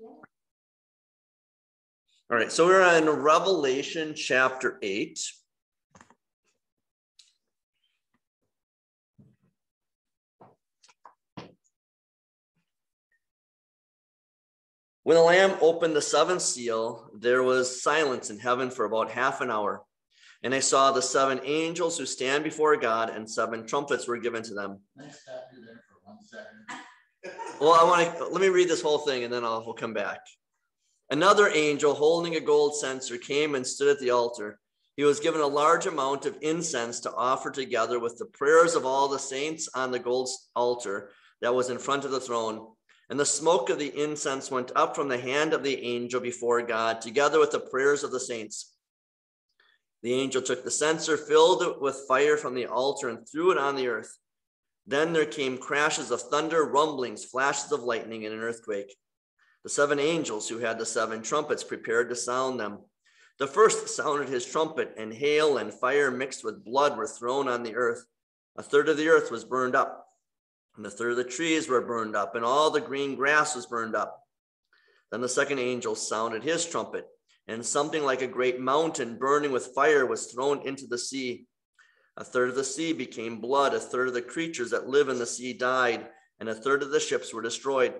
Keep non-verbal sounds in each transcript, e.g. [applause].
All right, so we're in Revelation chapter 8. When the Lamb opened the seventh seal, there was silence in heaven for about half an hour. And I saw the seven angels who stand before God, and seven trumpets were given to them. stop you there for one second? Well, I want to let me read this whole thing and then I'll we'll come back. Another angel holding a gold censer came and stood at the altar. He was given a large amount of incense to offer together with the prayers of all the saints on the gold altar that was in front of the throne. And the smoke of the incense went up from the hand of the angel before God, together with the prayers of the saints. The angel took the censer, filled it with fire from the altar, and threw it on the earth. Then there came crashes of thunder, rumblings, flashes of lightning, and an earthquake. The seven angels who had the seven trumpets prepared to sound them. The first sounded his trumpet, and hail and fire mixed with blood were thrown on the earth. A third of the earth was burned up, and a third of the trees were burned up, and all the green grass was burned up. Then the second angel sounded his trumpet, and something like a great mountain burning with fire was thrown into the sea. A third of the sea became blood, a third of the creatures that live in the sea died, and a third of the ships were destroyed.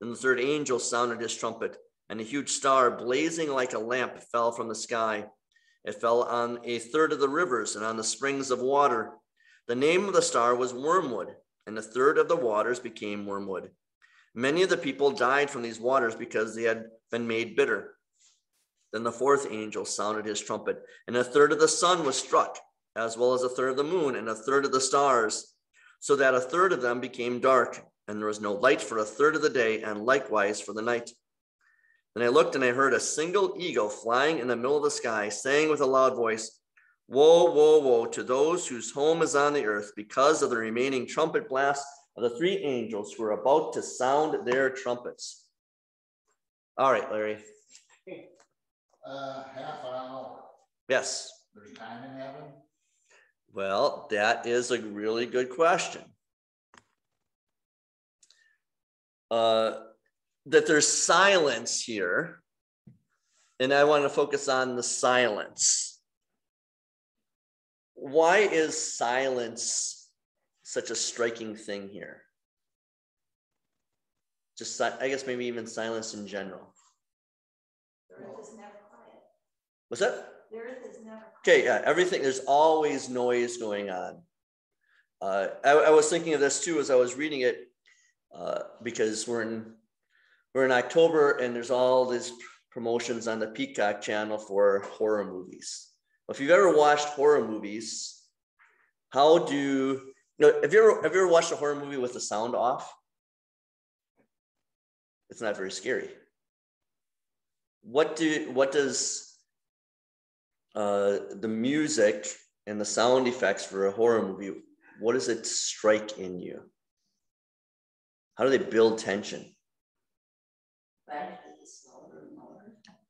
Then the third angel sounded his trumpet, and a huge star, blazing like a lamp, fell from the sky. It fell on a third of the rivers and on the springs of water. The name of the star was Wormwood, and a third of the waters became wormwood. Many of the people died from these waters because they had been made bitter. Then the fourth angel sounded his trumpet, and a third of the sun was struck, as well as a third of the moon and a third of the stars, so that a third of them became dark and there was no light for a third of the day, and likewise for the night. Then I looked and I heard a single eagle flying in the middle of the sky, saying with a loud voice, Woe, woe, woe to those whose home is on the earth because of the remaining trumpet blast of the three angels who are about to sound their trumpets. All right, Larry. Uh, half an hour. Yes. There's time in heaven? Well, that is a really good question. uh, that there's silence here. And I want to focus on the silence. Why is silence such a striking thing here? Just, I guess, maybe even silence in general. The earth is never quiet. What's that? Okay, yeah, everything, there's always noise going on. Uh, I, I was thinking of this too as I was reading it uh, because we're in we're in October and there's all these promotions on the Peacock channel for horror movies. If you've ever watched horror movies, how do you know, have you ever have you ever watched a horror movie with the sound off? It's not very scary. What do what does uh, the music and the sound effects for a horror movie? What does it strike in you? How do they build tension?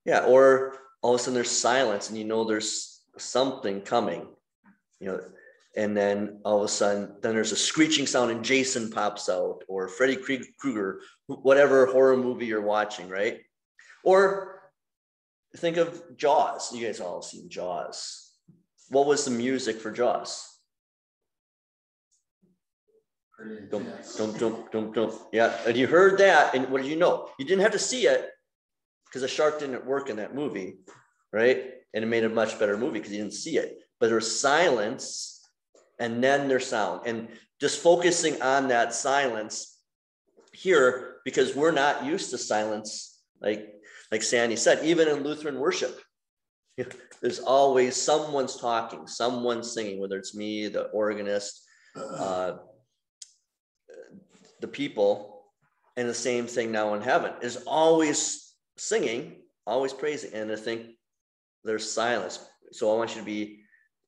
Yeah, or all of a sudden there's silence and you know there's something coming, you know, and then all of a sudden then there's a screeching sound and Jason pops out or Freddy Krueger, whatever horror movie you're watching, right? Or think of Jaws. You guys all seen Jaws. What was the music for Jaws? Yeah, and you heard that, and what did you know? You didn't have to see it because the shark didn't work in that movie, right? And it made a much better movie because you didn't see it. But there's silence, and then there's sound, and just focusing on that silence here because we're not used to silence, like like Sandy said, even in Lutheran worship. [laughs] There's always someone's talking, someone's singing, whether it's me, the organist, uh, the people and the same thing now in heaven. Is always singing always praising and i think there's silence. So i want you to be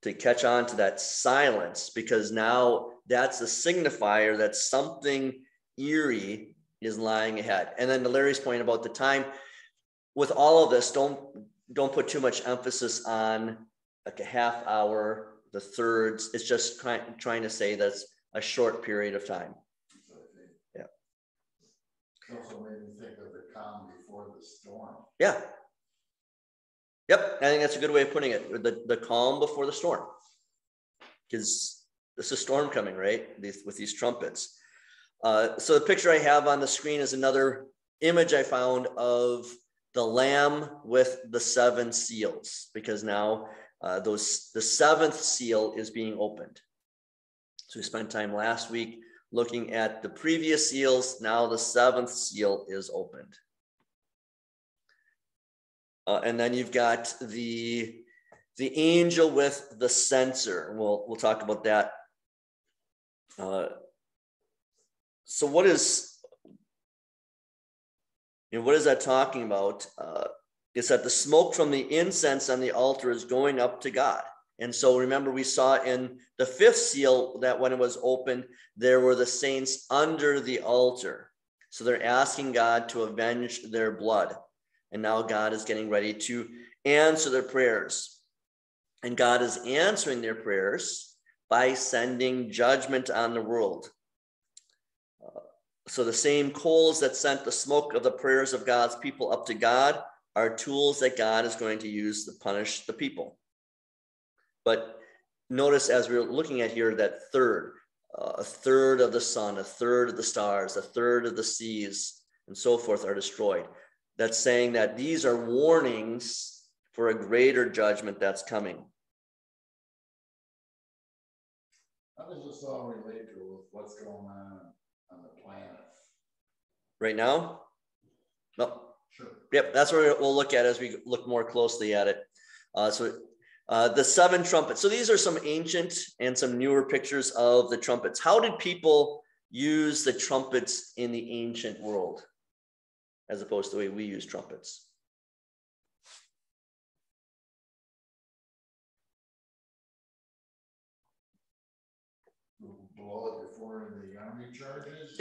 to catch on to that silence because now that's a signifier that something eerie is lying ahead. And then to larry's point about the time with all of this don't don't put too much emphasis on like a half hour the thirds it's just trying, trying to say that's a short period of time Yeah. also made me think of the calm before the storm. Yeah. Yep, I think that's a good way of putting it. The, the calm before the storm. Because there's a storm coming, right? These, with these trumpets. Uh, so the picture I have on the screen is another image I found of the lamb with the seven seals, because now uh, those the seventh seal is being opened. So we spent time last week looking at the previous seals. Now the seventh seal is opened. Uh, and then you've got the the angel with the censer. We'll we'll talk about that. Uh, so what is know what is that talking about? Uh, is that the smoke from the incense on the altar is going up to God. And so remember, we saw in the fifth seal that when it was opened, there were the saints under the altar. So they're asking God to avenge their blood. And now God is getting ready to answer their prayers. And God is answering their prayers by sending judgment on the world. So the same coals that sent the smoke of the prayers of God's people up to God are tools that God is going to use to punish the people. But notice as we're looking at here that third, uh, a third of the sun, a third of the stars, a third of the seas, and so forth are destroyed. That's saying that these are warnings for a greater judgment that's coming. How does this all relate to what's going on on the planet? Right now? No. Sure. Yep, that's what we'll look at as we look more closely at it. Uh, so uh, the seven trumpets. So these are some ancient and some newer pictures of the trumpets. How did people use the trumpets in the ancient world as opposed to the way we use trumpets?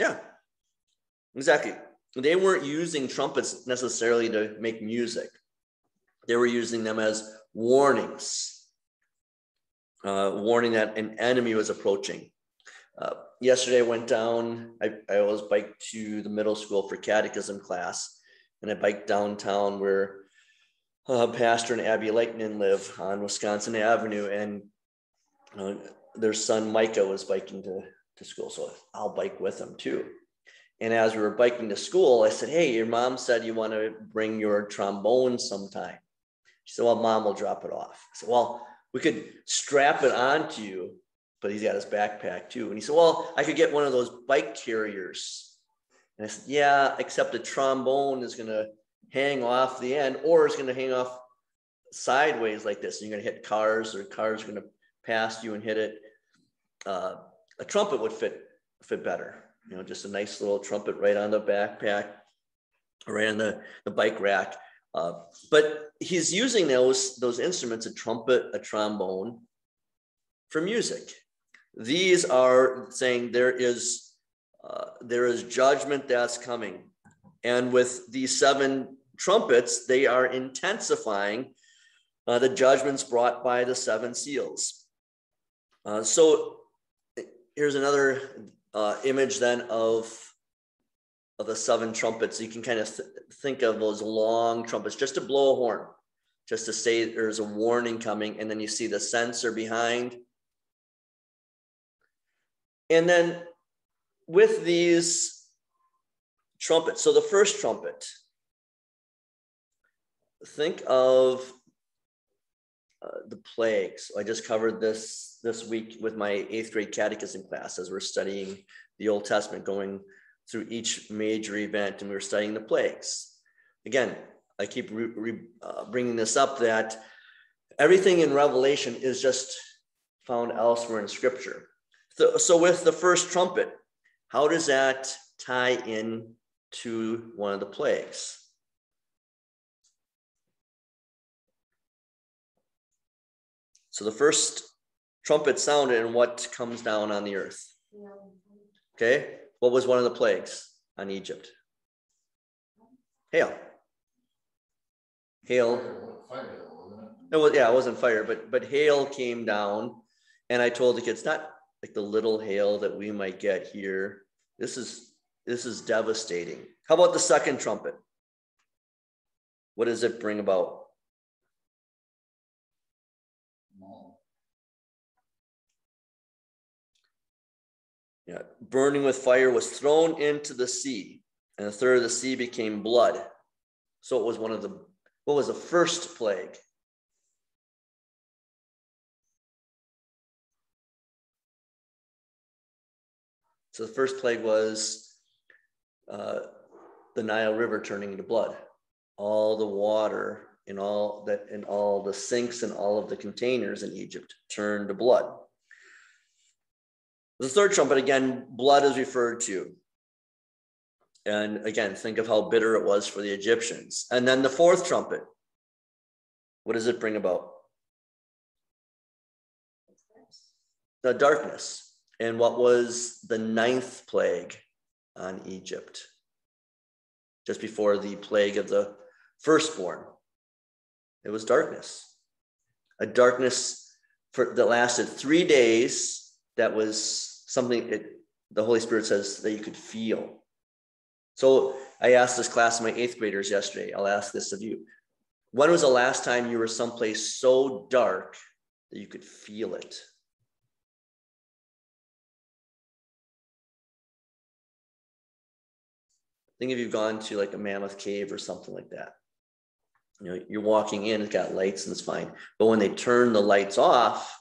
Yeah, exactly. They weren't using trumpets necessarily to make music. They were using them as warnings, uh, warning that an enemy was approaching. Uh, yesterday, I went down, I, I always bike to the middle school for catechism class, and I biked downtown where uh, Pastor and Abby Lightnin live on Wisconsin Avenue, and uh, their son Micah was biking to, to school, so I'll bike with them too. And as we were biking to school, I said, Hey, your mom said you want to bring your trombone sometime. She said, Well, mom will drop it off. I said, Well, we could strap it onto you, but he's got his backpack too. And he said, Well, I could get one of those bike carriers. And I said, Yeah, except the trombone is going to hang off the end or it's going to hang off sideways like this. And you're going to hit cars or cars are going to pass you and hit it. Uh, a trumpet would fit fit better. You know, just a nice little trumpet right on the backpack, right on the, the bike rack. Uh, but he's using those, those instruments, a trumpet, a trombone, for music. These are saying there is, uh, there is judgment that's coming. And with these seven trumpets, they are intensifying uh, the judgments brought by the seven seals. Uh, so here's another uh, image then of of the seven trumpets. You can kind of th- think of those long trumpets just to blow a horn, just to say there's a warning coming. And then you see the censer behind. And then with these trumpets, so the first trumpet, think of uh, the plagues. I just covered this this week with my eighth grade catechism class as we're studying the Old Testament, going through each major event, and we were studying the plagues. Again, I keep re, re, uh, bringing this up that everything in Revelation is just found elsewhere in Scripture. So, so with the first trumpet, how does that tie in to one of the plagues? So the first trumpet sounded, and what comes down on the earth? Okay, what was one of the plagues on Egypt? Hail. Hail. It was yeah, it wasn't fire, but but hail came down, and I told the kids not like the little hail that we might get here. This is this is devastating. How about the second trumpet? what does it bring about? Burning with fire was thrown into the sea, and a third of the sea became blood. So it was one of the, what was the first plague? So the first plague was uh, the Nile River turning into blood. All the water in all that in all the sinks and all of the containers in Egypt turned to blood. The third trumpet, again, blood is referred to. And again, think of how bitter it was for the Egyptians. And then the fourth trumpet, what does it bring about? The darkness. And what was the ninth plague on Egypt? Just before the plague of the firstborn. It was darkness. A darkness for, that lasted three days that was something it, the Holy Spirit says that you could feel. So I asked this class of my eighth graders yesterday. I'll ask this of you. When was the last time you were someplace so dark that you could feel it? Think if you've gone to like a mammoth cave or something like that. You know, you're walking in, it's got lights and it's fine. But when they turn the lights off.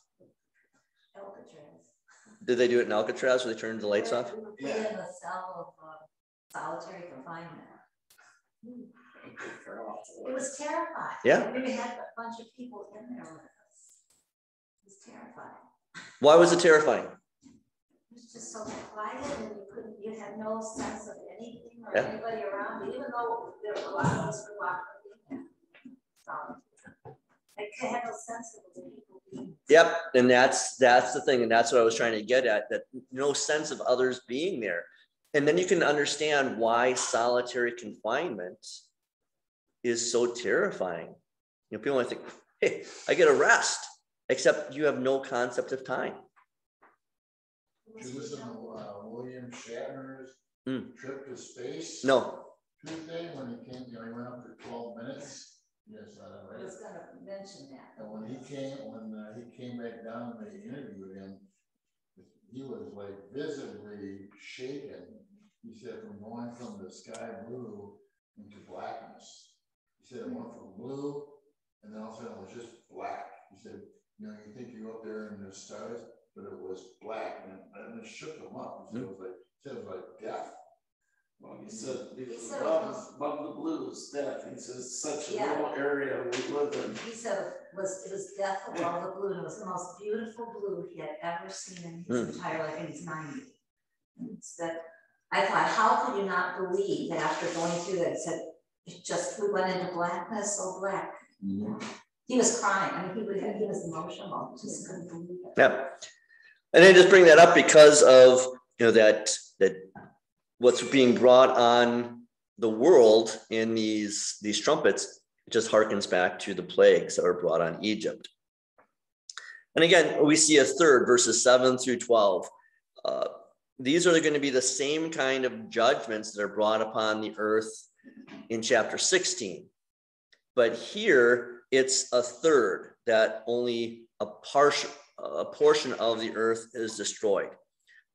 Did they do it in Alcatraz where they turned the lights off? Put in a cell of uh, solitary confinement. It was terrifying. Yeah. We had a bunch of people in there with us. It was terrifying. Why was it terrifying? It was just so quiet and you couldn't, you had no sense of anything or Yeah. anybody around, you, even though there were a lot of us were locked in there. So, I had no sense of the people. Yep, and that's that's the thing, and that's what I was trying to get at. That no sense of others being there, and then you can understand why solitary confinement is so terrifying. You know, people might think, [laughs] "Hey, I get a rest," except you have no concept of time. Did you listen to uh, William Shatner's Hmm. trip to space? No, Tuesday, when he came, you know, he went up for twelve minutes. Yes, I know, I was gonna mention that. And when he came, when uh, he came back down and they interviewed him, he was like visibly shaken. He said from going from the sky blue into blackness. He said it went from blue and then all of a sudden it was just black. He said, you know, you think you're up there in the stars, but it was black and it, and it shook him up. He said it was like, said it was like death. Well, he said, he He was said it above, was- above the blues, death, he says, such a Yeah. little area we live in. He said it was, it was death of all the blue, and it was the most beautiful blue he had ever seen in Hmm. his entire life, and he's ninety. And it's that, I thought, how could you not believe that after going through that, he said, it just, we went into blackness, so black. He was crying, I mean, he was, he was emotional, just couldn't believe it. yeah, and I just bring that up because of you know that that what's being brought on the world in these these trumpets just harkens back to the plagues that were brought on Egypt. And again, we see a third, verses 7 through 12. Uh, these are going to be the same kind of judgments that are brought upon the earth in chapter 16. But here it's a third that only a partial a portion of the earth is destroyed.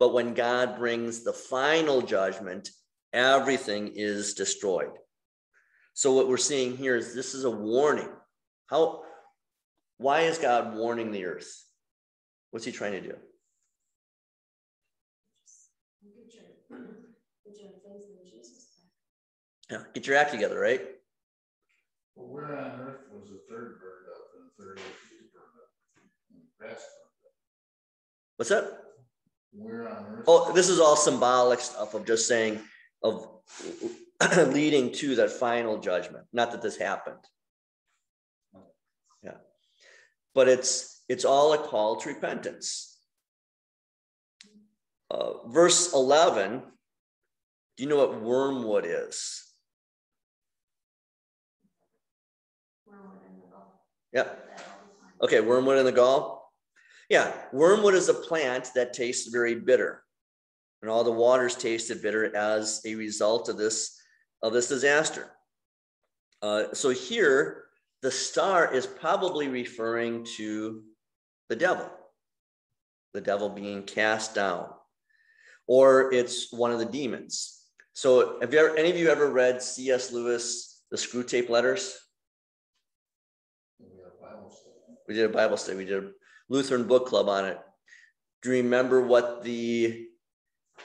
But when God brings the final judgment, everything is destroyed. So what we're seeing here is this is a warning. How why is God warning the earth? What's he trying to do? Get your, get your faith in Jesus. Yeah, get your act together, right? Well, where on earth was the third burned up and the third burned up? And the rest burned up? What's that? Where on earth? Oh, this is all symbolic stuff of just saying of [clears throat] leading to that final judgment. Not that this happened. Yeah. But it's it's all a call to repentance. Uh, verse 11, do you know what wormwood is? Wormwood in the gall. Yeah. That all the time. Okay, wormwood in the gall. Yeah, wormwood is a plant that tastes very bitter. And all the waters tasted bitter as a result of this of this disaster. Uh, so here, the star is probably referring to the devil, the devil being cast down, or it's one of the demons. So, have you ever, any of you ever read C.S. Lewis, The Screwtape Letters? We had a Bible study. We did a Bible study. We did a Lutheran book club on it. Do you remember what the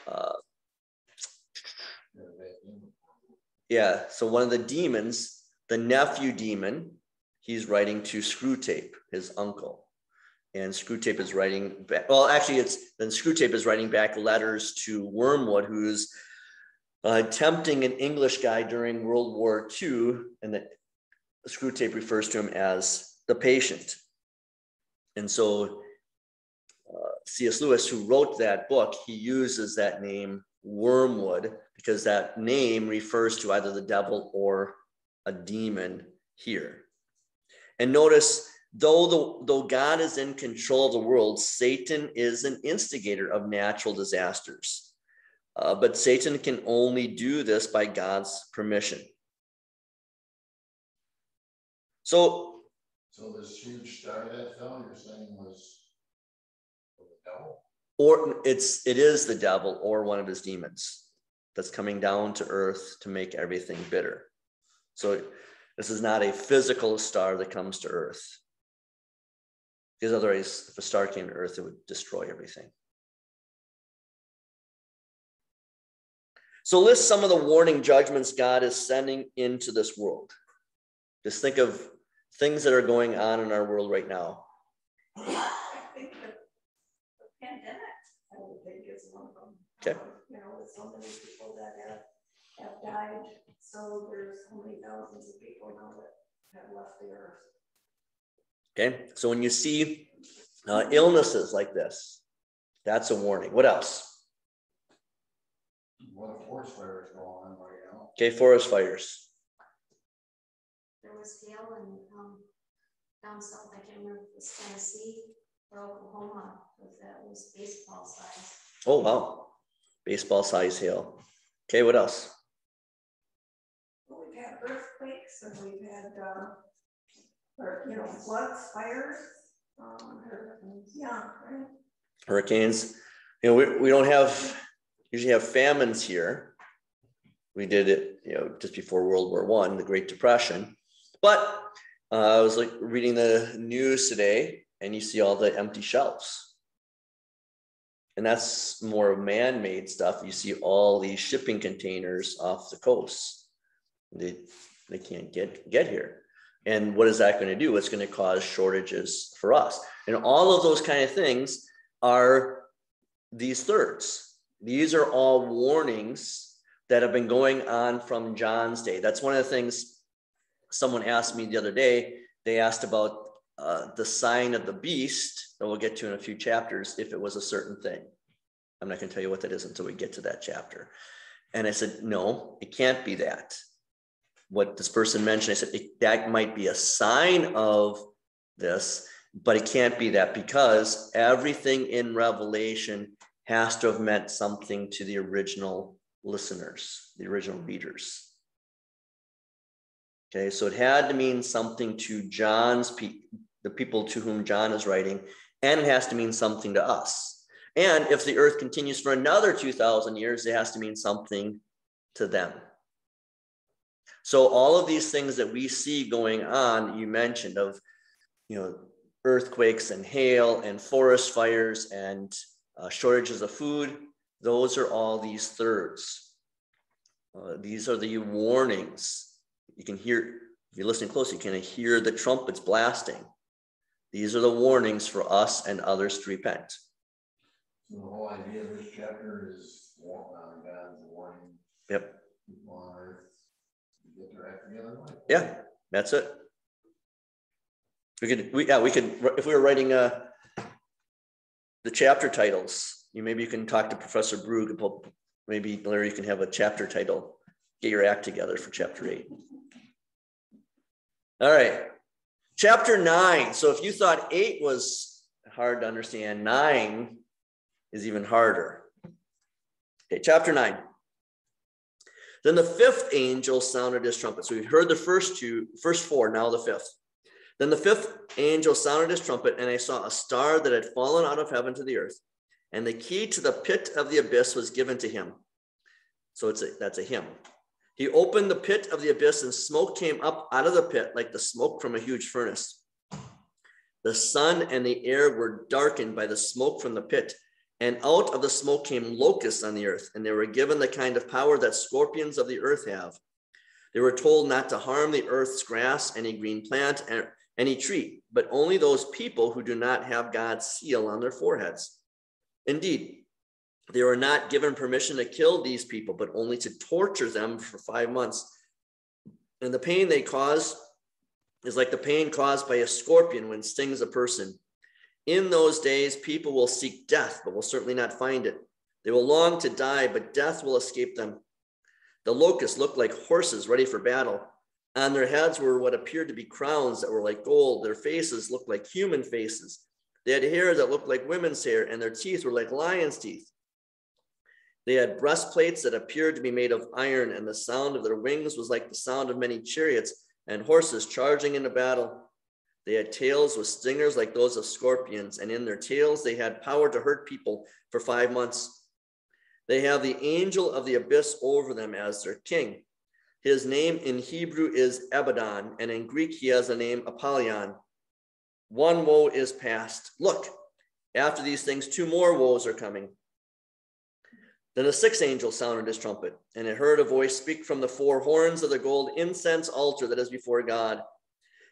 uh, Yeah? So one of the demons, the nephew demon, he's writing to Screwtape, his uncle, and Screwtape is writing back. Well, actually, it's then Screwtape is writing back letters to Wormwood, who's uh, tempting an English guy during World War II, and that Screwtape refers to him as the patient. And so uh, C.S. Lewis, who wrote that book, he uses that name Wormwood because that name refers to either the devil or a demon here. And notice, though the, though God is in control of the world, Satan is an instigator of natural disasters. Uh, but Satan can only do this by God's permission. So So this huge star that fell, you're saying was was the devil? or it's it is the devil or one of his demons that's coming down to earth to make everything bitter. So this is not a physical star that comes to earth. Because otherwise if a star came to earth it would destroy everything. So list some of the warning judgments god is sending into this world. Just think of things that are going on in our world right now I think that the pandemic, I would think is one of them. Okay. Um, You know, with so many people that have, have died, so there's so many thousands of people now that have left the earth. Okay, so when you see uh, illnesses like this, that's a warning. What else? What a forest fire is going on right now. Okay, forest fires. There was hail and, down south, I can't remember if it was Tennessee or Oklahoma, but that was baseball size. Oh, wow. Baseball size hail. Okay, what else? Well, We've had earthquakes and we've had, uh, or, you know, floods, fires, um, yeah, right? Hurricanes. You know, we, we don't have, usually have famines here. We did it, you know, just before World War One, the Great Depression. But uh, I was like reading the news today and you see all the empty shelves. And that's more man-made stuff. You see all these shipping containers off the coast. They, they can't get, get here. And what is that going to do? It's going to cause shortages for us. And all of those kind of things are these thirds. These are all warnings that have been going on from John's day. That's one of the things someone asked me the other day. They asked about uh, the sign of the beast that we'll get to in a few chapters if it was a certain thing. I'm not going to tell you what that is until we get to that chapter. And I said, no, it can't be that. What this person mentioned, I said, it, that might be a sign of this, but it can't be that because everything in Revelation has to have meant something to the original listeners, the original readers. Okay, so it had to mean something to John's pe- the people to whom John is writing, and it has to mean something to us. And if the earth continues for another 2,000 years, it has to mean something to them. So all of these things that we see going on, you mentioned of, you know, earthquakes and hail and forest fires and uh, shortages of food, those are all these thirds. Uh, these are the warnings. You can hear, if you're listening closely, you can hear the trumpets blasting. These are the warnings for us and others to repent. So the whole idea of this chapter is God's warning. Yep. People on earth to get their act together. Yeah, that's it. We could, we, yeah, we could, if we were writing uh the chapter titles, you, maybe you can talk to Professor Brug maybe Larry, you can have a chapter title, get your act together for chapter eight. All right, chapter nine. So if you thought eight was hard to understand, nine is even harder. Okay, chapter nine. Then the fifth angel sounded his trumpet. So we heard the first two, first four, now the fifth. Then the fifth angel sounded his trumpet, and I saw a star that had fallen out of heaven to the earth, and the key to the pit of the abyss was given to him. So it's a, that's a hymn. He opened the pit of the abyss, and smoke came up out of the pit like the smoke from a huge furnace. The sun and the air were darkened by the smoke from the pit, and out of the smoke came locusts on the earth, and they were given the kind of power that scorpions of the earth have. They were told not to harm the earth's grass, any green plant, and any tree, but only those people who do not have God's seal on their foreheads. Indeed, they were not given permission to kill these people, but only to torture them for five months. And the pain they cause is like the pain caused by a scorpion when stings a person. In those days, people will seek death, but will certainly not find it. They will long to die, but death will escape them. The locusts looked like horses ready for battle. On their heads were what appeared to be crowns that were like gold. Their faces looked like human faces. They had hair that looked like women's hair, and their teeth were like lion's teeth. They had breastplates that appeared to be made of iron, and the sound of their wings was like the sound of many chariots and horses charging into battle. They had tails with stingers like those of scorpions, and in their tails they had power to hurt people for five months. They have the angel of the abyss over them as their king. His name in Hebrew is Abaddon, and in Greek he has the name Apollyon. One woe is past. Look, after these things, two more woes are coming. Then the sixth angel sounded his trumpet, and it heard a voice speak from the four horns of the gold incense altar that is before God.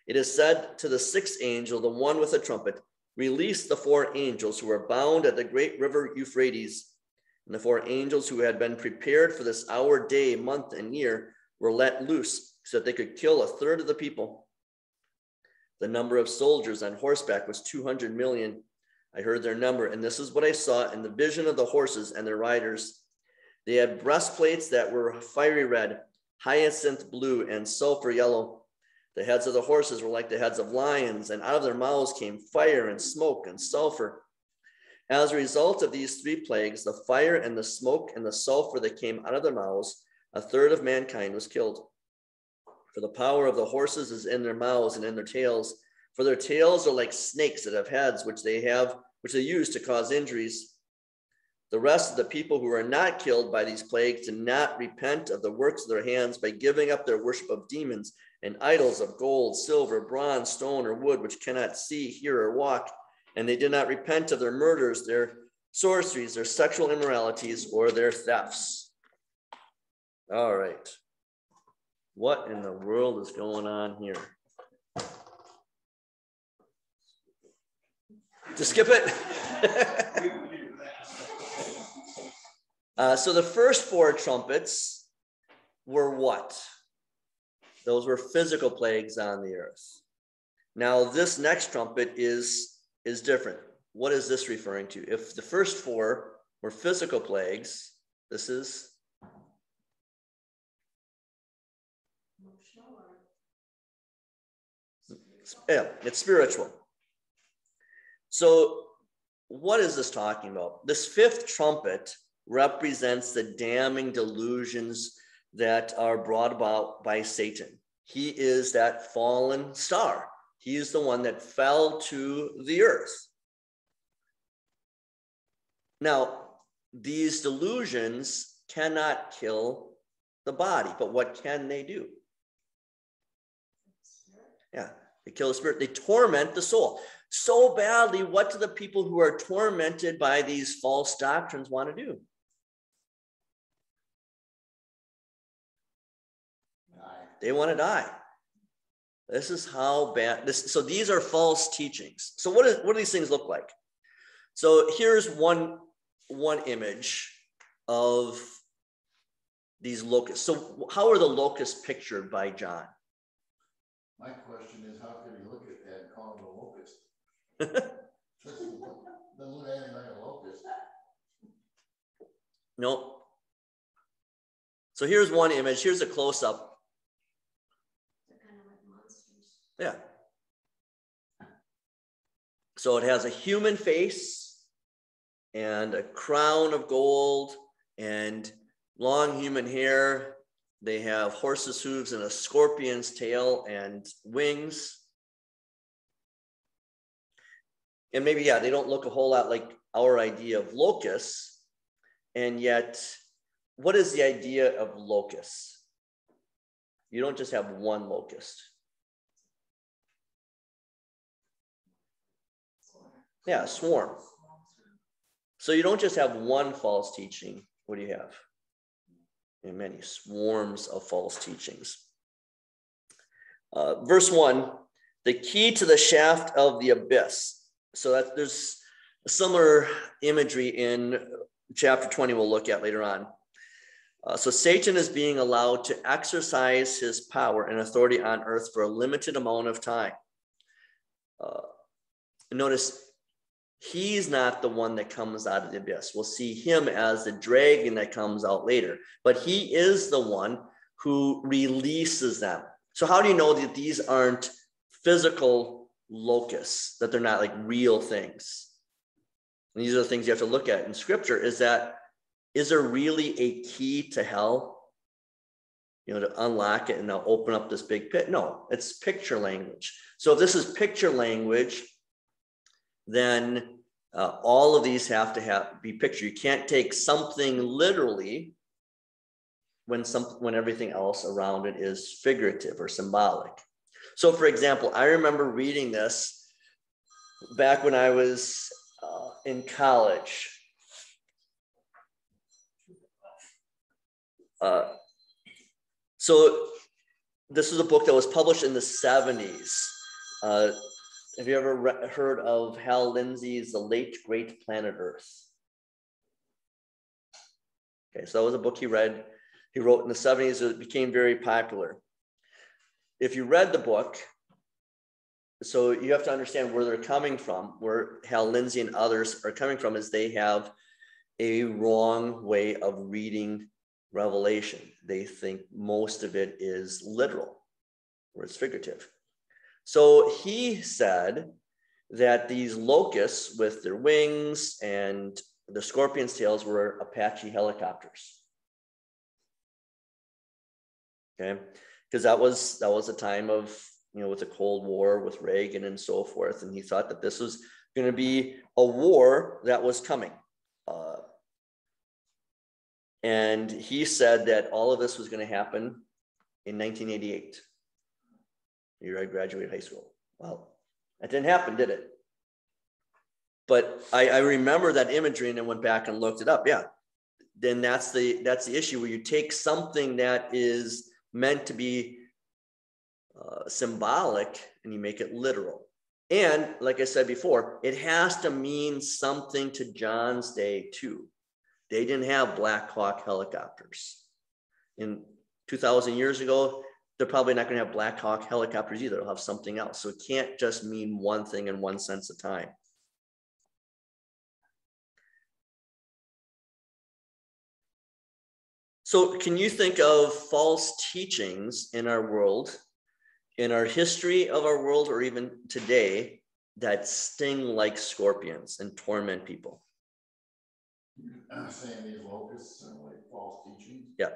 It is said to the sixth angel, the one with the trumpet, Release the four angels who are bound at the great river Euphrates. And the four angels who had been prepared for this hour, day, month, and year were let loose so that they could kill a third of the people. The number of soldiers on horseback was 200 million. I heard their number, and this is what I saw in the vision of the horses and their riders. They had breastplates that were fiery red, hyacinth blue, and sulfur yellow. The heads of the horses were like the heads of lions, and out of their mouths came fire and smoke and sulfur. As a result of these three plagues, the fire and the smoke and the sulfur that came out of their mouths, a third of mankind was killed. For the power of the horses is in their mouths and in their tails. For their tails are like snakes that have heads, which they have, which they use to cause injuries. The rest of the people who are not killed by these plagues did not repent of the works of their hands by giving up their worship of demons and idols of gold, silver, bronze, stone, or wood, which cannot see, hear, or walk. And they did not repent of their murders, their sorceries, their sexual immoralities, or their thefts. All right. What in the world is going on here? To skip it? [laughs] uh, so the first four trumpets were what? Those were physical plagues on the earth. Now this next trumpet is is different. What is this referring to? If the first four were physical plagues, this is yeah, it's spiritual. So, what is this talking about? This fifth trumpet represents the damning delusions that are brought about by Satan. He is that fallen star. He is the one that fell to the earth. Now, these delusions cannot kill the body, but what can they do? Yeah, they kill the spirit, they torment the soul so badly. What do the people who are tormented by these false doctrines want to do? They want to die. This is how bad this. So these are false teachings. So what, is, what do these things look like? So here's one one image of these locusts. So how are the locusts pictured by John? My question is, how could he look at that and call it a locust? Doesn't look anything like a locust. [laughs] No. So here's one image. Here's a close up. Yeah. So it has a human face and a crown of gold and long human hair They have horses' hooves and a scorpion's tail and wings. And maybe, yeah, they don't look a whole lot like our idea of locusts. And yet, what is the idea of locusts? You don't just have one locust. Yeah, swarm. So you don't just have one false teaching. What do you have? In many swarms of false teachings. Uh, verse one, the key to the shaft of the abyss. So that there's a similar imagery in chapter 20 we'll look at later on. Uh, so Satan is being allowed to exercise his power and authority on earth for a limited amount of time. Uh, notice he's not the one that comes out of the abyss. We'll see him as the dragon that comes out later, but he is the one who releases them. So, how do you know that these aren't physical locusts, that they're not like real things? And these are the things you have to look at in scripture is that is there really a key to hell? You know, to unlock it and now open up this big pit? No, it's picture language. So, if this is picture language, then uh, all of these have to have be picture. You can't take something literally when some when everything else around it is figurative or symbolic. So, for example, I remember reading this back when I was uh, in college. Uh, so, this was a book that was published in the 70s. Uh, have you ever re- heard of Hal Lindsey's The Late Great Planet Earth? Okay, so that was a book he read. He wrote in the 70s. It became very popular. If you read the book, so you have to understand where they're coming from, where Hal Lindsey and others are coming from, is they have a wrong way of reading Revelation. They think most of it is literal, or it's figurative. So he said that these locusts with their wings and the scorpion's tails were Apache helicopters. Okay, because that was that was a time of you know with the Cold War with Reagan and so forth, and he thought that this was going to be a war that was coming. Uh, and he said that all of this was going to happen in 1988 year I graduated high school. Well, that didn't happen, did it? But I, I remember that imagery and then went back and looked it up. Yeah. Then that's the that's the issue where you take something that is meant to be uh, symbolic and you make it literal. And like I said before, it has to mean something to John's day too. They didn't have Black Hawk helicopters. In 2,000 years ago, they're probably not going to have Black Hawk helicopters either. They'll have something else. So it can't just mean one thing in one sense of time. So, can you think of false teachings in our world, in our history of our world, or even today that sting like scorpions and torment people? I'm saying these locusts and like false teachings. Yeah.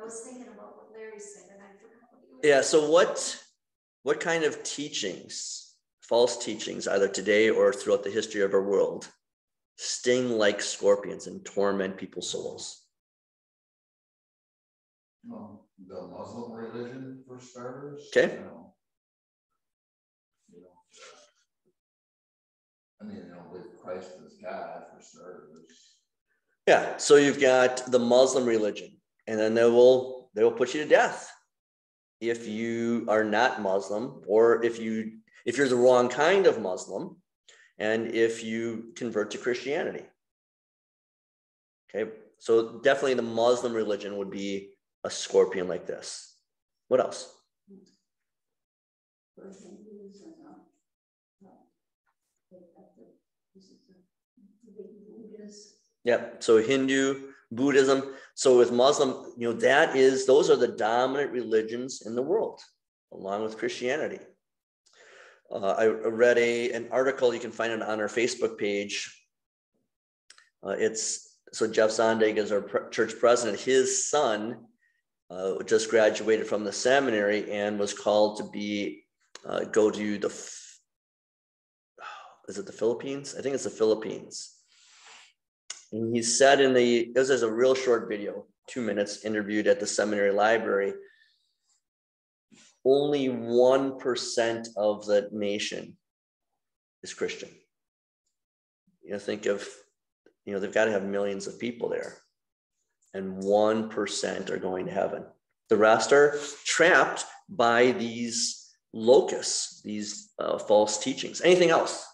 I was thinking about what Larry said and I forgot what you. Yeah. So, what what kind of teachings, false teachings, either today or throughout the history of our world, sting like scorpions and torment people's souls? Um, the Muslim religion for starters. Okay. you know. You know, uh, I mean, you know, with Christ as God for starters. Yeah. So you've got the Muslim religion, and then they will they will put you to death if you are not Muslim, or if you if you're the wrong kind of Muslim, and if you convert to Christianity. Okay. So definitely the Muslim religion would be a scorpion like this. What else? Yep. So Hindu, Buddhism. So with Muslim, you know, that is those are the dominant religions in the world. along with Christianity. Uh, I read a an article you can find it on our Facebook page. Uh, it's so Jeff Zondig is our pr- church president. His son uh, just graduated from the seminary and was called to be uh, go to the is it the Philippines? I think it's the Philippines. And he said in the this is a real short video, two minutes, interviewed at the seminary library only 1% of the nation is Christian. You know, think of, you know, they've got to have millions of people there, and 1% are going to heaven. The rest are trapped by these locusts, these uh, false teachings. Anything else?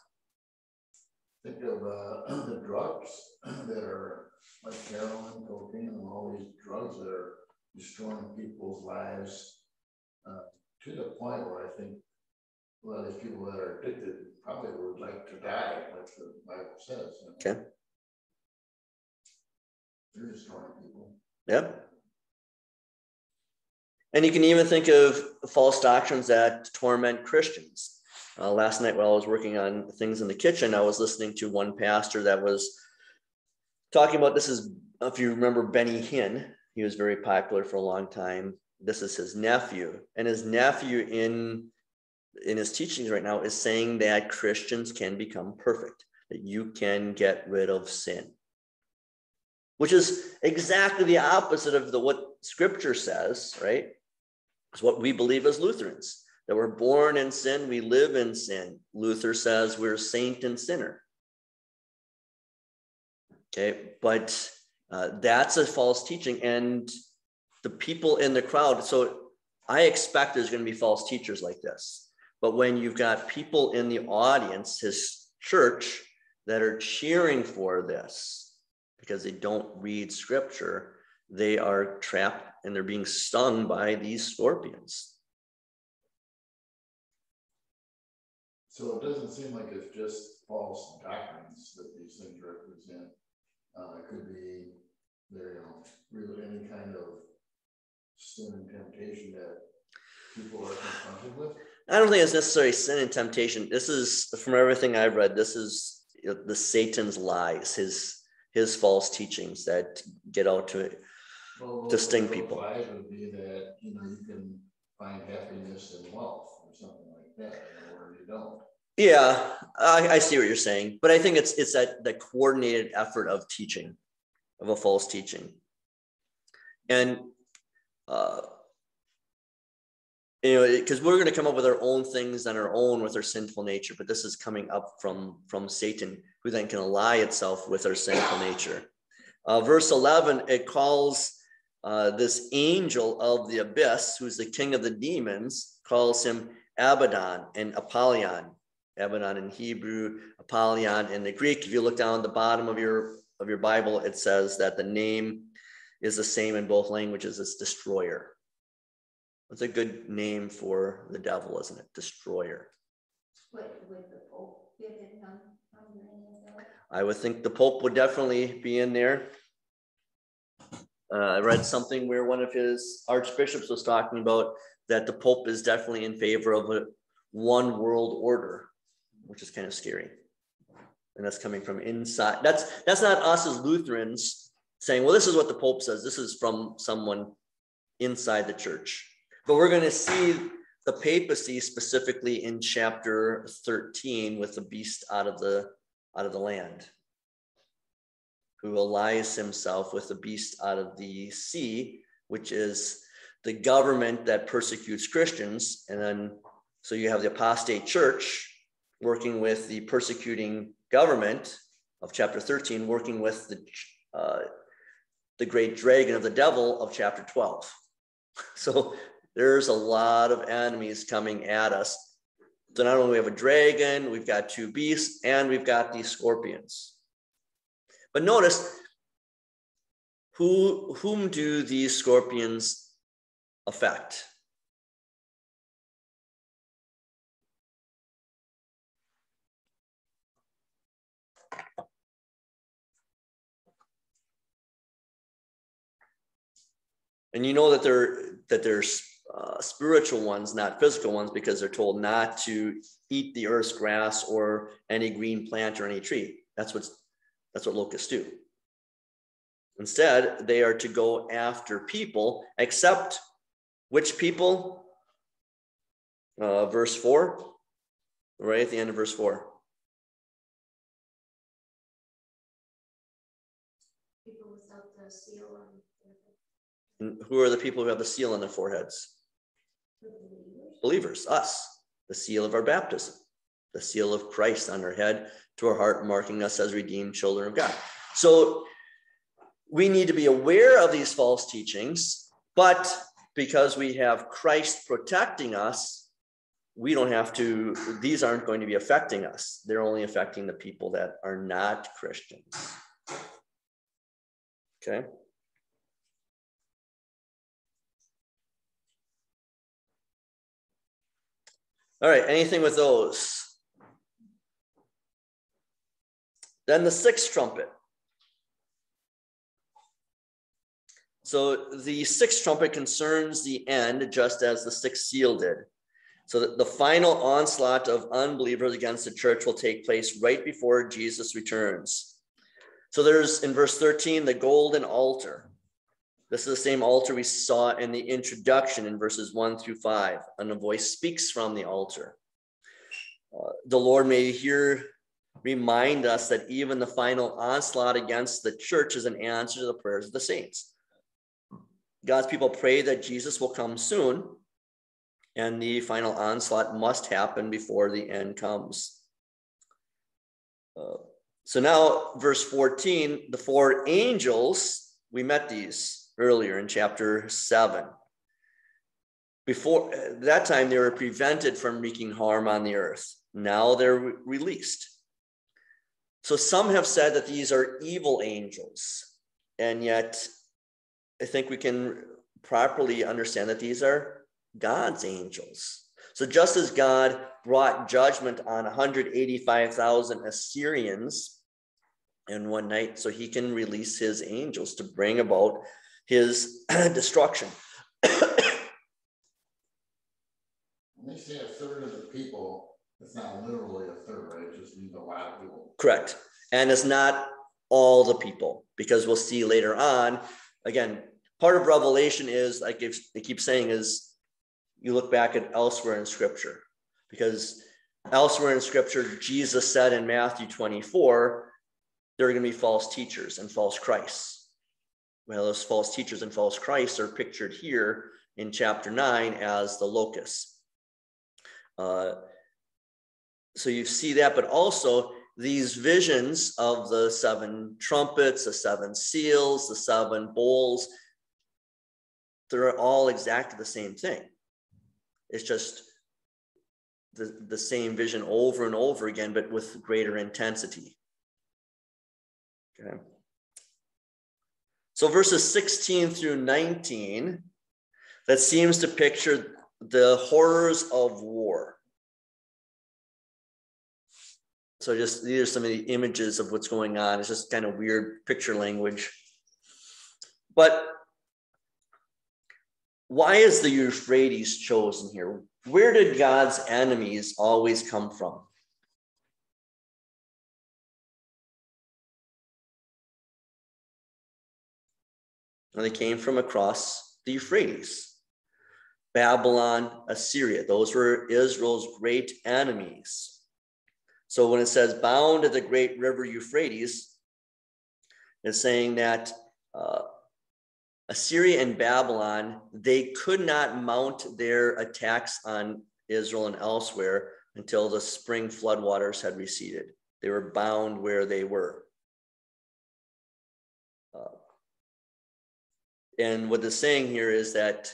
Think of uh, [clears throat] the drugs [clears throat] that are like heroin, cocaine, and all these drugs that are destroying people's lives. Uh, to the point where I think a lot of these people that are addicted probably would like to die, like the Bible says. you know. Okay. They're destroying people. Yep. And you can even think of false doctrines that torment Christians. Uh, last night, while I was working on things in the kitchen, I was listening to one pastor that was talking about this is, if you remember Benny Hinn, he was very popular for a long time. This is his nephew, and his nephew in in his teachings right now is saying that Christians can become perfect, that you can get rid of sin, which is exactly the opposite of the what Scripture says, right? It's what we believe as Lutherans that we're born in sin, we live in sin. Luther says we're saint and sinner. Okay, but uh, that's a false teaching, and the people in the crowd. So I expect there's going to be false teachers like this. But when you've got people in the audience, his church, that are cheering for this because they don't read scripture, they are trapped and they're being stung by these scorpions. So it doesn't seem like it's just false doctrines that these things represent. Uh, it could be there, you know, really any kind of sin and temptation that people are confronted with. I don't think it's necessarily sin and temptation. This is from everything I've read. This is the Satan's lies, his his false teachings that get out to. Well, To sting people. Lies would be that, you know, you can find happiness in wealth or something like that, or you don't. Yeah, I, I see what you're saying, but I think it's it's that the coordinated effort of teaching, of a false teaching, and uh, you know, because we're going to come up with our own things on our own with our sinful nature, but this is coming up from from Satan, who then can ally itself with our sinful nature. Uh, verse 11, it calls uh, this angel of the abyss, who's the king of the demons, calls him Abaddon and Apollyon. Abaddon in Hebrew, Apollyon in the Greek. If you look down at the bottom of your of your Bible, it says that the name is the same in both languages. It's destroyer. That's a good name for the devil, isn't it? Destroyer. Would, would the Pope fit in on, on any? I would think the Pope would definitely be in there. Uh, I read something where one of his archbishops was talking about that the Pope is definitely in favor of a one world order, which is kind of scary. And that's coming from inside. That's that's not us as Lutherans saying, well, this is what the Pope says. This is from someone inside the church. But we're going to see the papacy specifically in chapter 13 with the beast out of the out of the land who allies himself with the beast out of the sea which is the government that persecutes christians and then so you have the apostate church working with the persecuting government of chapter 13 working with the uh, the great dragon of the devil of chapter 12 [laughs] so there's a lot of enemies coming at us. So not only we have a dragon, we've got two beasts, and we've got these scorpions. But notice, who whom do these scorpions affect? And you know that they're that there's uh, spiritual ones, not physical ones, because they're told not to eat the earth's grass or any green plant or any tree. That's what's that's what locusts do. Instead, they are to go after people, except which people? Uh, verse four, right at the end of verse four. People without the seal on And who are the people who have the seal on their foreheads? believers. Us, the seal of our baptism, the seal of Christ on our head to our heart, marking us as redeemed children of God. So we need to be aware of these false teachings, but because we have Christ protecting us, we don't have to, these aren't going to be affecting us. They're only affecting the people that are not Christians. Okay. All right, anything with those? Then the sixth trumpet. So the sixth trumpet concerns the end, just as the sixth seal did. So that the final onslaught of unbelievers against the church will take place right before Jesus returns. So there's in verse 13 the golden altar. This is the same altar we saw in the introduction in verses 1 through 5, and a voice speaks from the altar. Uh, the Lord may here remind us that even the final onslaught against the church is an answer to the prayers of the saints. God's people pray that Jesus will come soon, and the final onslaught must happen before the end comes. Uh, so now, verse 14, the four angels, we met these earlier in chapter 7. Before that time, they were prevented from wreaking harm on the earth. Now they're re- released. So some have said that these are evil angels, and yet I think we can properly understand that these are God's angels. So just as God brought judgment on 185,000 Assyrians in one night, so he can release his angels to bring about his [clears throat] destruction. [coughs] When they say a third of the people, it's not literally a third, right? It just means a lot of people. Correct. And it's not all the people, because we'll see later on. Again, part of Revelation is, like if they keep saying, is you look back at elsewhere in Scripture, because elsewhere in Scripture, Jesus said in Matthew 24, there are going to be false teachers and false Christs. Well, those false teachers and false Christs are pictured here in chapter 9 as the locusts. Uh, so you see that, but also these visions of the seven trumpets, the seven seals, the seven bowls, they're all exactly the same thing. It's just the, the same vision over and over again, but with greater intensity. Okay. So verses 16 through 19, that seems to picture the horrors of war. So just these are some of the images of what's going on. It's just kind of weird picture language. But why is the Euphrates chosen here? Where did God's enemies always come from? And they came from across the Euphrates. Babylon, Assyria, those were Israel's great enemies. So when it says bound at the great river Euphrates, it's saying that uh, Assyria and Babylon, they could not mount their attacks on Israel and elsewhere until the spring floodwaters had receded. They were bound where they were. And what they're saying here is that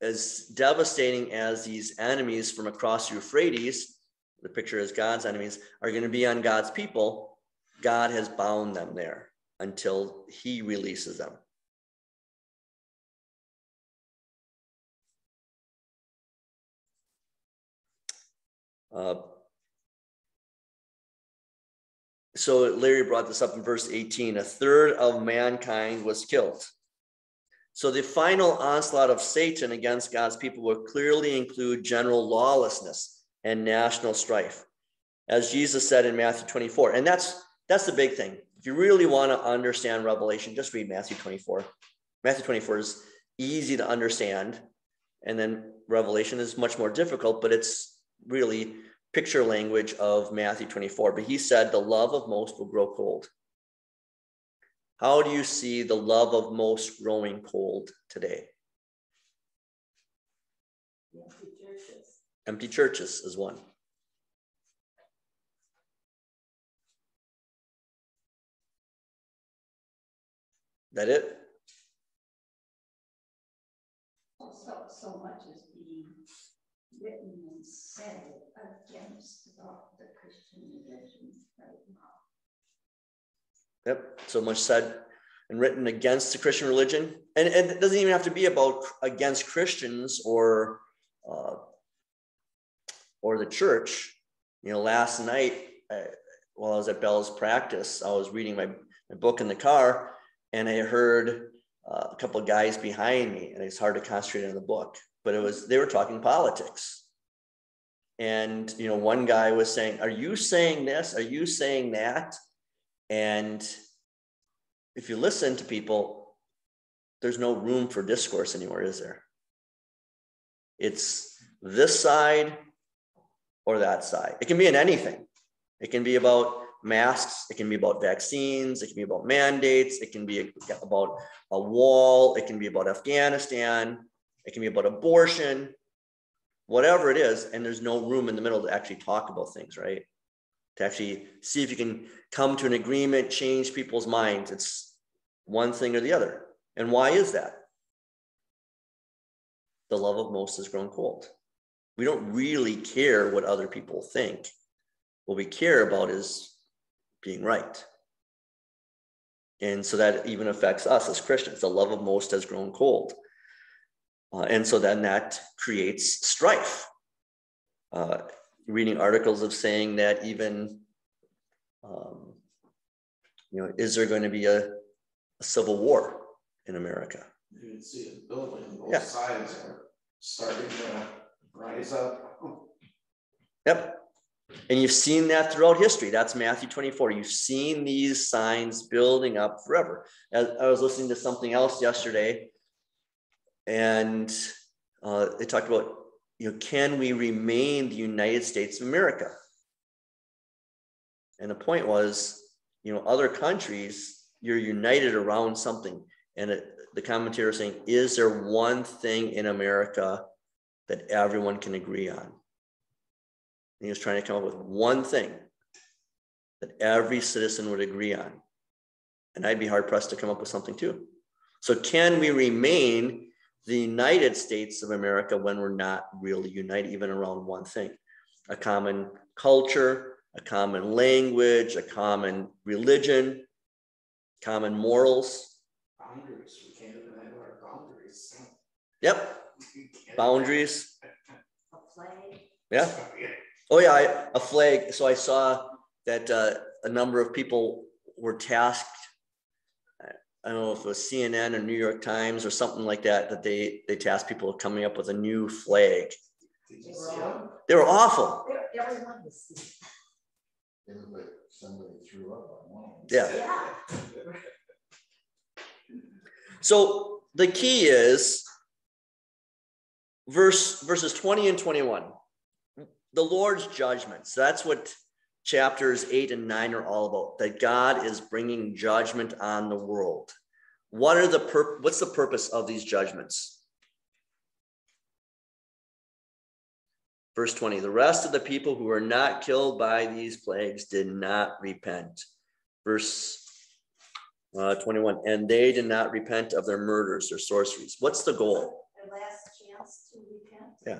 as devastating as these enemies from across Euphrates, the picture is God's enemies, are going to be on God's people, God has bound them there until he releases them. Uh, so Larry brought this up in verse 18 a third of mankind was killed. So the final onslaught of Satan against God's people will clearly include general lawlessness and national strife, as Jesus said in Matthew 24. And that's that's the big thing. If you really want to understand Revelation, just read Matthew 24. Matthew 24 is easy to understand, and then Revelation is much more difficult, but it's really picture language of Matthew 24. But he said, The love of most will grow cold. How do you see the love of most growing cold today? Empty churches. Empty churches is one. That it? So, so much is being written and said against the, the Christian religion. Yep. So much said and written against the Christian religion. And, and it doesn't even have to be about against Christians or uh, or the church. You know, last night uh, while I was at Bell's practice, I was reading my, my book in the car and I heard uh, a couple of guys behind me, and it's hard to concentrate on the book. But it was they were talking politics, and you know, one guy was saying, "Are you saying this? Are you saying that?" And if you listen to people, there's no room for discourse anymore, is there? It's this side or that side. It can be in anything. It can be about masks, it can be about vaccines, it can be about mandates, it can be about a wall, it can be about Afghanistan, it can be about abortion, whatever it is. And there's no room in the middle to actually talk about things, right? To actually see if you can come to an agreement, change people's minds. It's one thing or the other. And why is that? The love of most has grown cold. We don't really care what other people think. What we care about is being right. And so that even affects us as Christians. The love of most has grown cold. Uh, and so then that creates strife. Uh, reading articles of saying that even, um, you know, is there going to be a, a civil war in America? You can see it building, Yeah. both sides are starting to rise up. Yep. And you've seen that throughout history. That's Matthew 24. You've seen these signs building up forever. As I was listening to something else yesterday, and uh, they talked about, you know, can we remain the United States of America? And the point was, you know, other countries, you're united around something. And it, the commentator saying, is there one thing in America that everyone can agree on? And he was trying to come up with one thing that every citizen would agree on. And I'd be hard pressed to come up with something too. So, can we remain the United States of America when we're not really united, even around one thing? A common culture, a common language, a common religion, common morals. Boundaries, we can't even have our boundaries. Yep, boundaries. A flag. Yeah. [laughs] Oh yeah, I, a flag. So I saw that uh, a number of people were tasked. I don't know if it was CNN or New York Times or something like that. That they they tasked people with coming up with a new flag. Did you see them? They were awful. Everyone was. It looked like somebody threw up on one. Yeah. Yeah. So the key is verse verses 20 and 21. The Lord's judgments. That's what chapters 8 and 9 are all about. That God is bringing judgment on the world. What are the pur- what's the purpose of these judgments? Verse 20, the rest of the people who were not killed by these plagues did not repent. Verse uh, 21, and they did not repent of their murders or sorceries. What's the goal? Their last chance to repent. Yeah.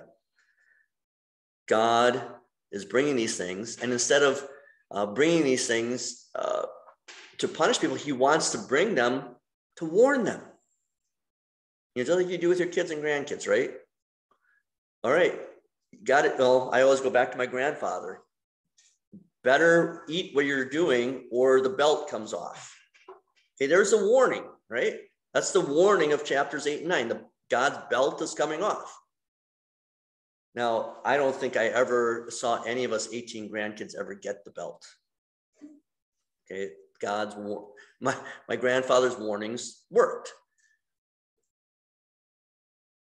God is bringing these things, and instead of uh, bringing these things uh, to punish people, He wants to bring them to warn them. You know, just like you do with your kids and grandkids, right? All right, got it. Well, I always go back to my grandfather. Better eat what you're doing, or the belt comes off. Okay, there's a warning, right? That's the warning of chapters eight and nine. The God's belt is coming off. Now, I don't think I ever saw any of us 18 grandkids ever get the belt. Okay, God's my my grandfather's warnings worked.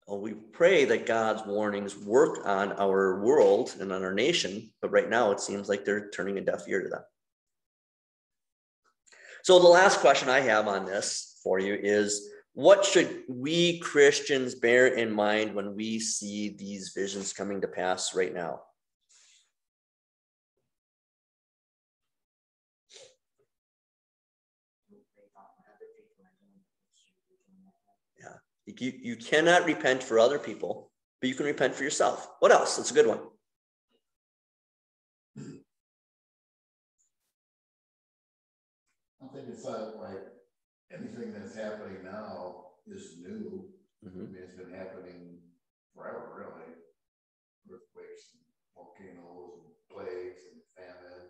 Well, we pray that God's warnings work on our world and on our nation, but right now it seems like they're turning a deaf ear to them. So the last question I have on this for you is what should we Christians bear in mind when we see these visions coming to pass right now? Yeah, You, you cannot repent for other people, but you can repent for yourself. What else? That's a good one. I think it's like anything that's happening now is new. Mm-hmm. I mean, it's been happening forever, really. Earthquakes, and volcanoes, and plagues, and famine.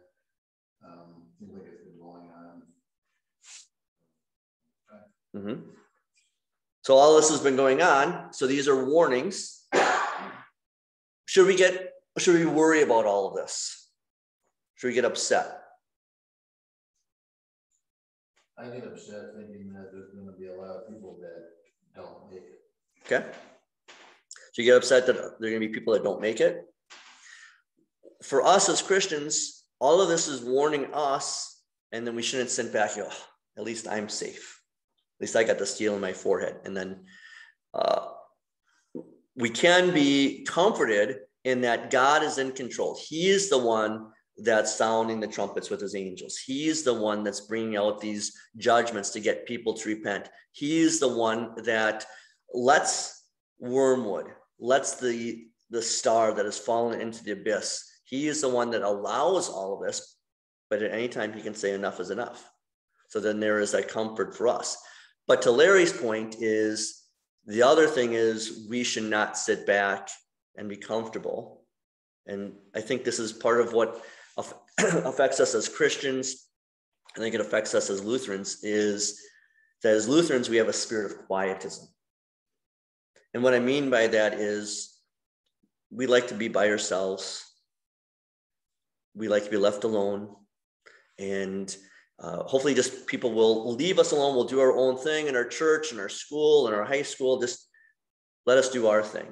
Um, seems like it's been going on. Mm-hmm. So all this has been going on. So these are warnings. Should we get, should we worry about all of this? Should we get upset? I get upset thinking that there's gonna be a lot of people that don't make it. Okay. So you get upset that there are gonna be people that don't make it. For us as Christians, all of this is warning us, and then we shouldn't sit back, oh, at least I'm safe At least I got the steel in my forehead. And then uh, we can be comforted in that God is in control. He is the one that's sounding the trumpets with his angels. He's the one that's bringing out these judgments to get people to repent. He's the one that lets wormwood, lets the, the star that has fallen into the abyss. He is the one that allows all of this, but at any time he can say enough is enough. So then there is that comfort for us. But to Larry's point is the other thing is we should not sit back and be comfortable. And I think this is part of what [clears throat] affects us as Christians. I think it affects us as Lutherans is that as Lutherans, we have a spirit of quietism. And what I mean by that is we like to be by ourselves. We like to be left alone. And uh, hopefully just people will leave us alone we'll do our own thing in our church and our school and our high school just let us do our thing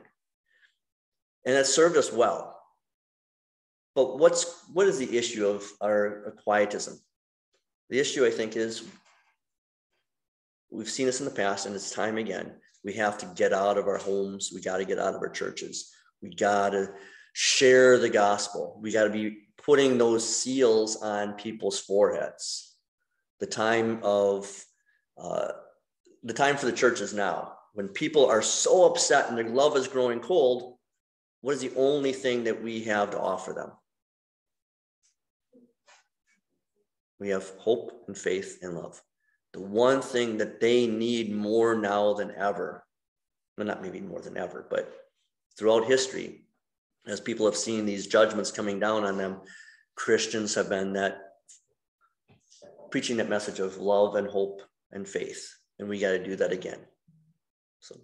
and that served us well but what's what is the issue of our quietism? The issue i think is we've seen this in the past and it's time again. We have to get out of our homes. We got to get out of our churches. We got to share the gospel. We got to be putting those seals on people's foreheads. The time of uh, the time for the church is now. When people are so upset and their love is growing cold, what is the only thing that we have to offer them? We have hope and faith and love. The one thing that they need more now than ever, well, not maybe more than ever, but throughout history, as people have seen these judgments coming down on them, Christians have been that preaching that message of love and hope and faith. And we got to do that again. So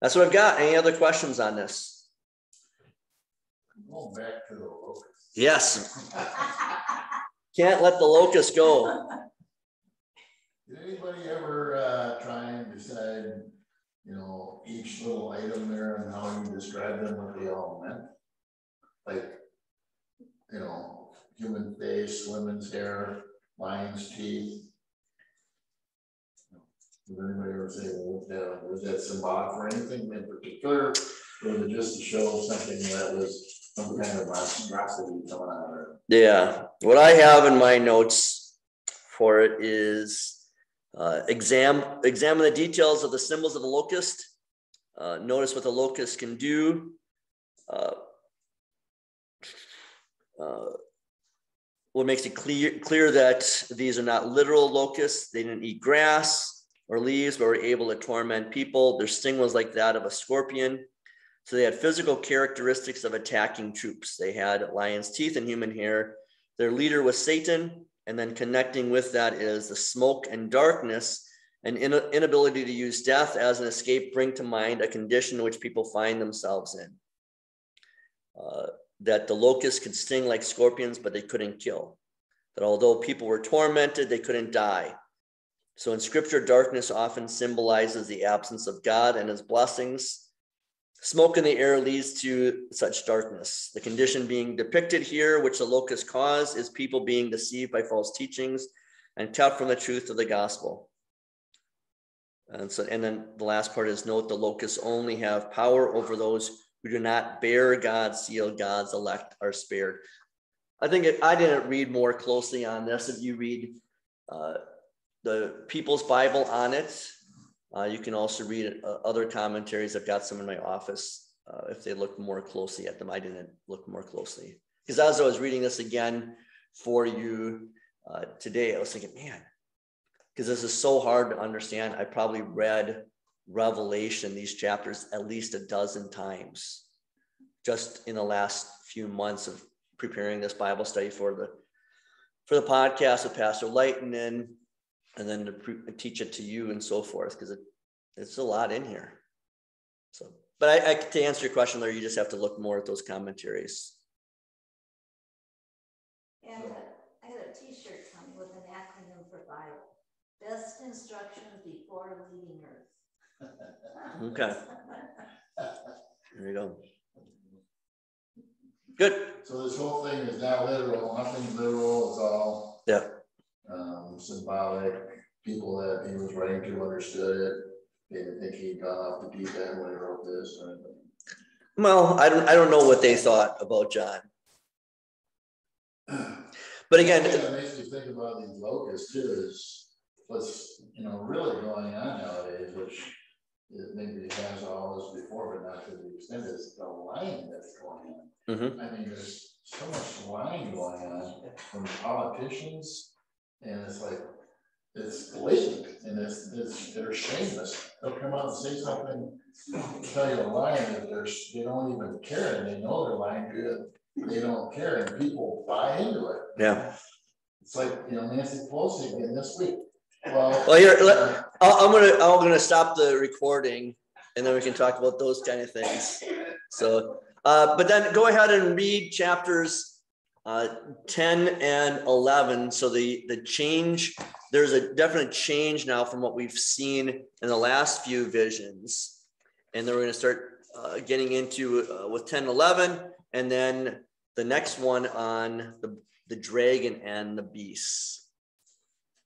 that's what I've got. Any other questions on this? Going back to the locust. Yes. [laughs] Can't let the locust go. Did anybody ever uh, try and decide, you know, each little item there and how you describe them, what they all meant? Like, you know, human face, women's hair, lion's teeth. Did anybody ever say, well, that, was that symbolic for anything in particular? Or was it just to show something that was some kind of monstrosity coming out of? Yeah. What I have in my notes for it is uh, exam examine the details of the symbols of the locust. Uh, notice what the locust can do. Uh, uh what makes it clear, clear that these are not literal locusts. They didn't eat grass or leaves, but were able to torment people. Their sting was like that of a scorpion. So they had physical characteristics of attacking troops. They had lion's teeth and human hair. Their leader was Satan. And then connecting with that is the smoke and darkness An ina- inability to use death as an escape bring to mind a condition which people find themselves in. Uh, that the locusts could sting like scorpions, but they couldn't kill. That although people were tormented, they couldn't die. So in scripture, darkness often symbolizes the absence of God and his blessings. Smoke in the air leads to such darkness. The condition being depicted here, which the locusts cause, is people being deceived by false teachings and kept from the truth of the gospel. And so, and then the last part is note the locusts only have power over those who do not bear God's seal. God's elect are spared. I think it, I didn't read more closely on this. If you read uh, the People's Bible on it, uh, you can also read uh, other commentaries. I've got some in my office uh, if they look more closely at them. I didn't look more closely because as I was reading this again for you uh, today, I was thinking, man, because this is so hard to understand. I probably read Revelation, these chapters, at least a dozen times just in the last few months of preparing this Bible study for the for the podcast with Pastor Lighton and and then to pre- teach it to you and so forth because it it's a lot in here. So, but I, I to answer your question, there, you just have to look more at those commentaries. And uh, I got a T-shirt coming with an acronym for Bible. Best instructions before leaving Earth. [laughs] Okay. There you go. Good. So this whole thing is not literal, nothing literal, it's all. Yeah. Um, symbolic, people that he was writing to understood it, they didn't think he'd gone off the deep end when he wrote this. Well, I don't I don't know what they thought about John. But again, thing makes me think about these locusts too is what's, you know, really going on nowadays, which it maybe has all this before, but not to the extent is the lying that's going on. Mhm. I mean, there's so much lying going on from politicians, and it's like, it's blatant, and it's, it's, they're shameless. They'll come out and say something, tell you a lie, and they're, they don't even care, and they know they're lying good. They don't care, and people buy into it. yeah. It's like, you know, Nancy Pelosi again this week. Well. Well, here, let- uh, I'm gonna I'm gonna stop the recording and then we can talk about those kind of things. So, uh, but then go ahead and read chapters uh, 10 and 11. So the the change there's a definite change now from what we've seen in the last few visions, and then we're going to start uh, getting into uh, with 10 11 and then the next one on the the dragon and the beasts.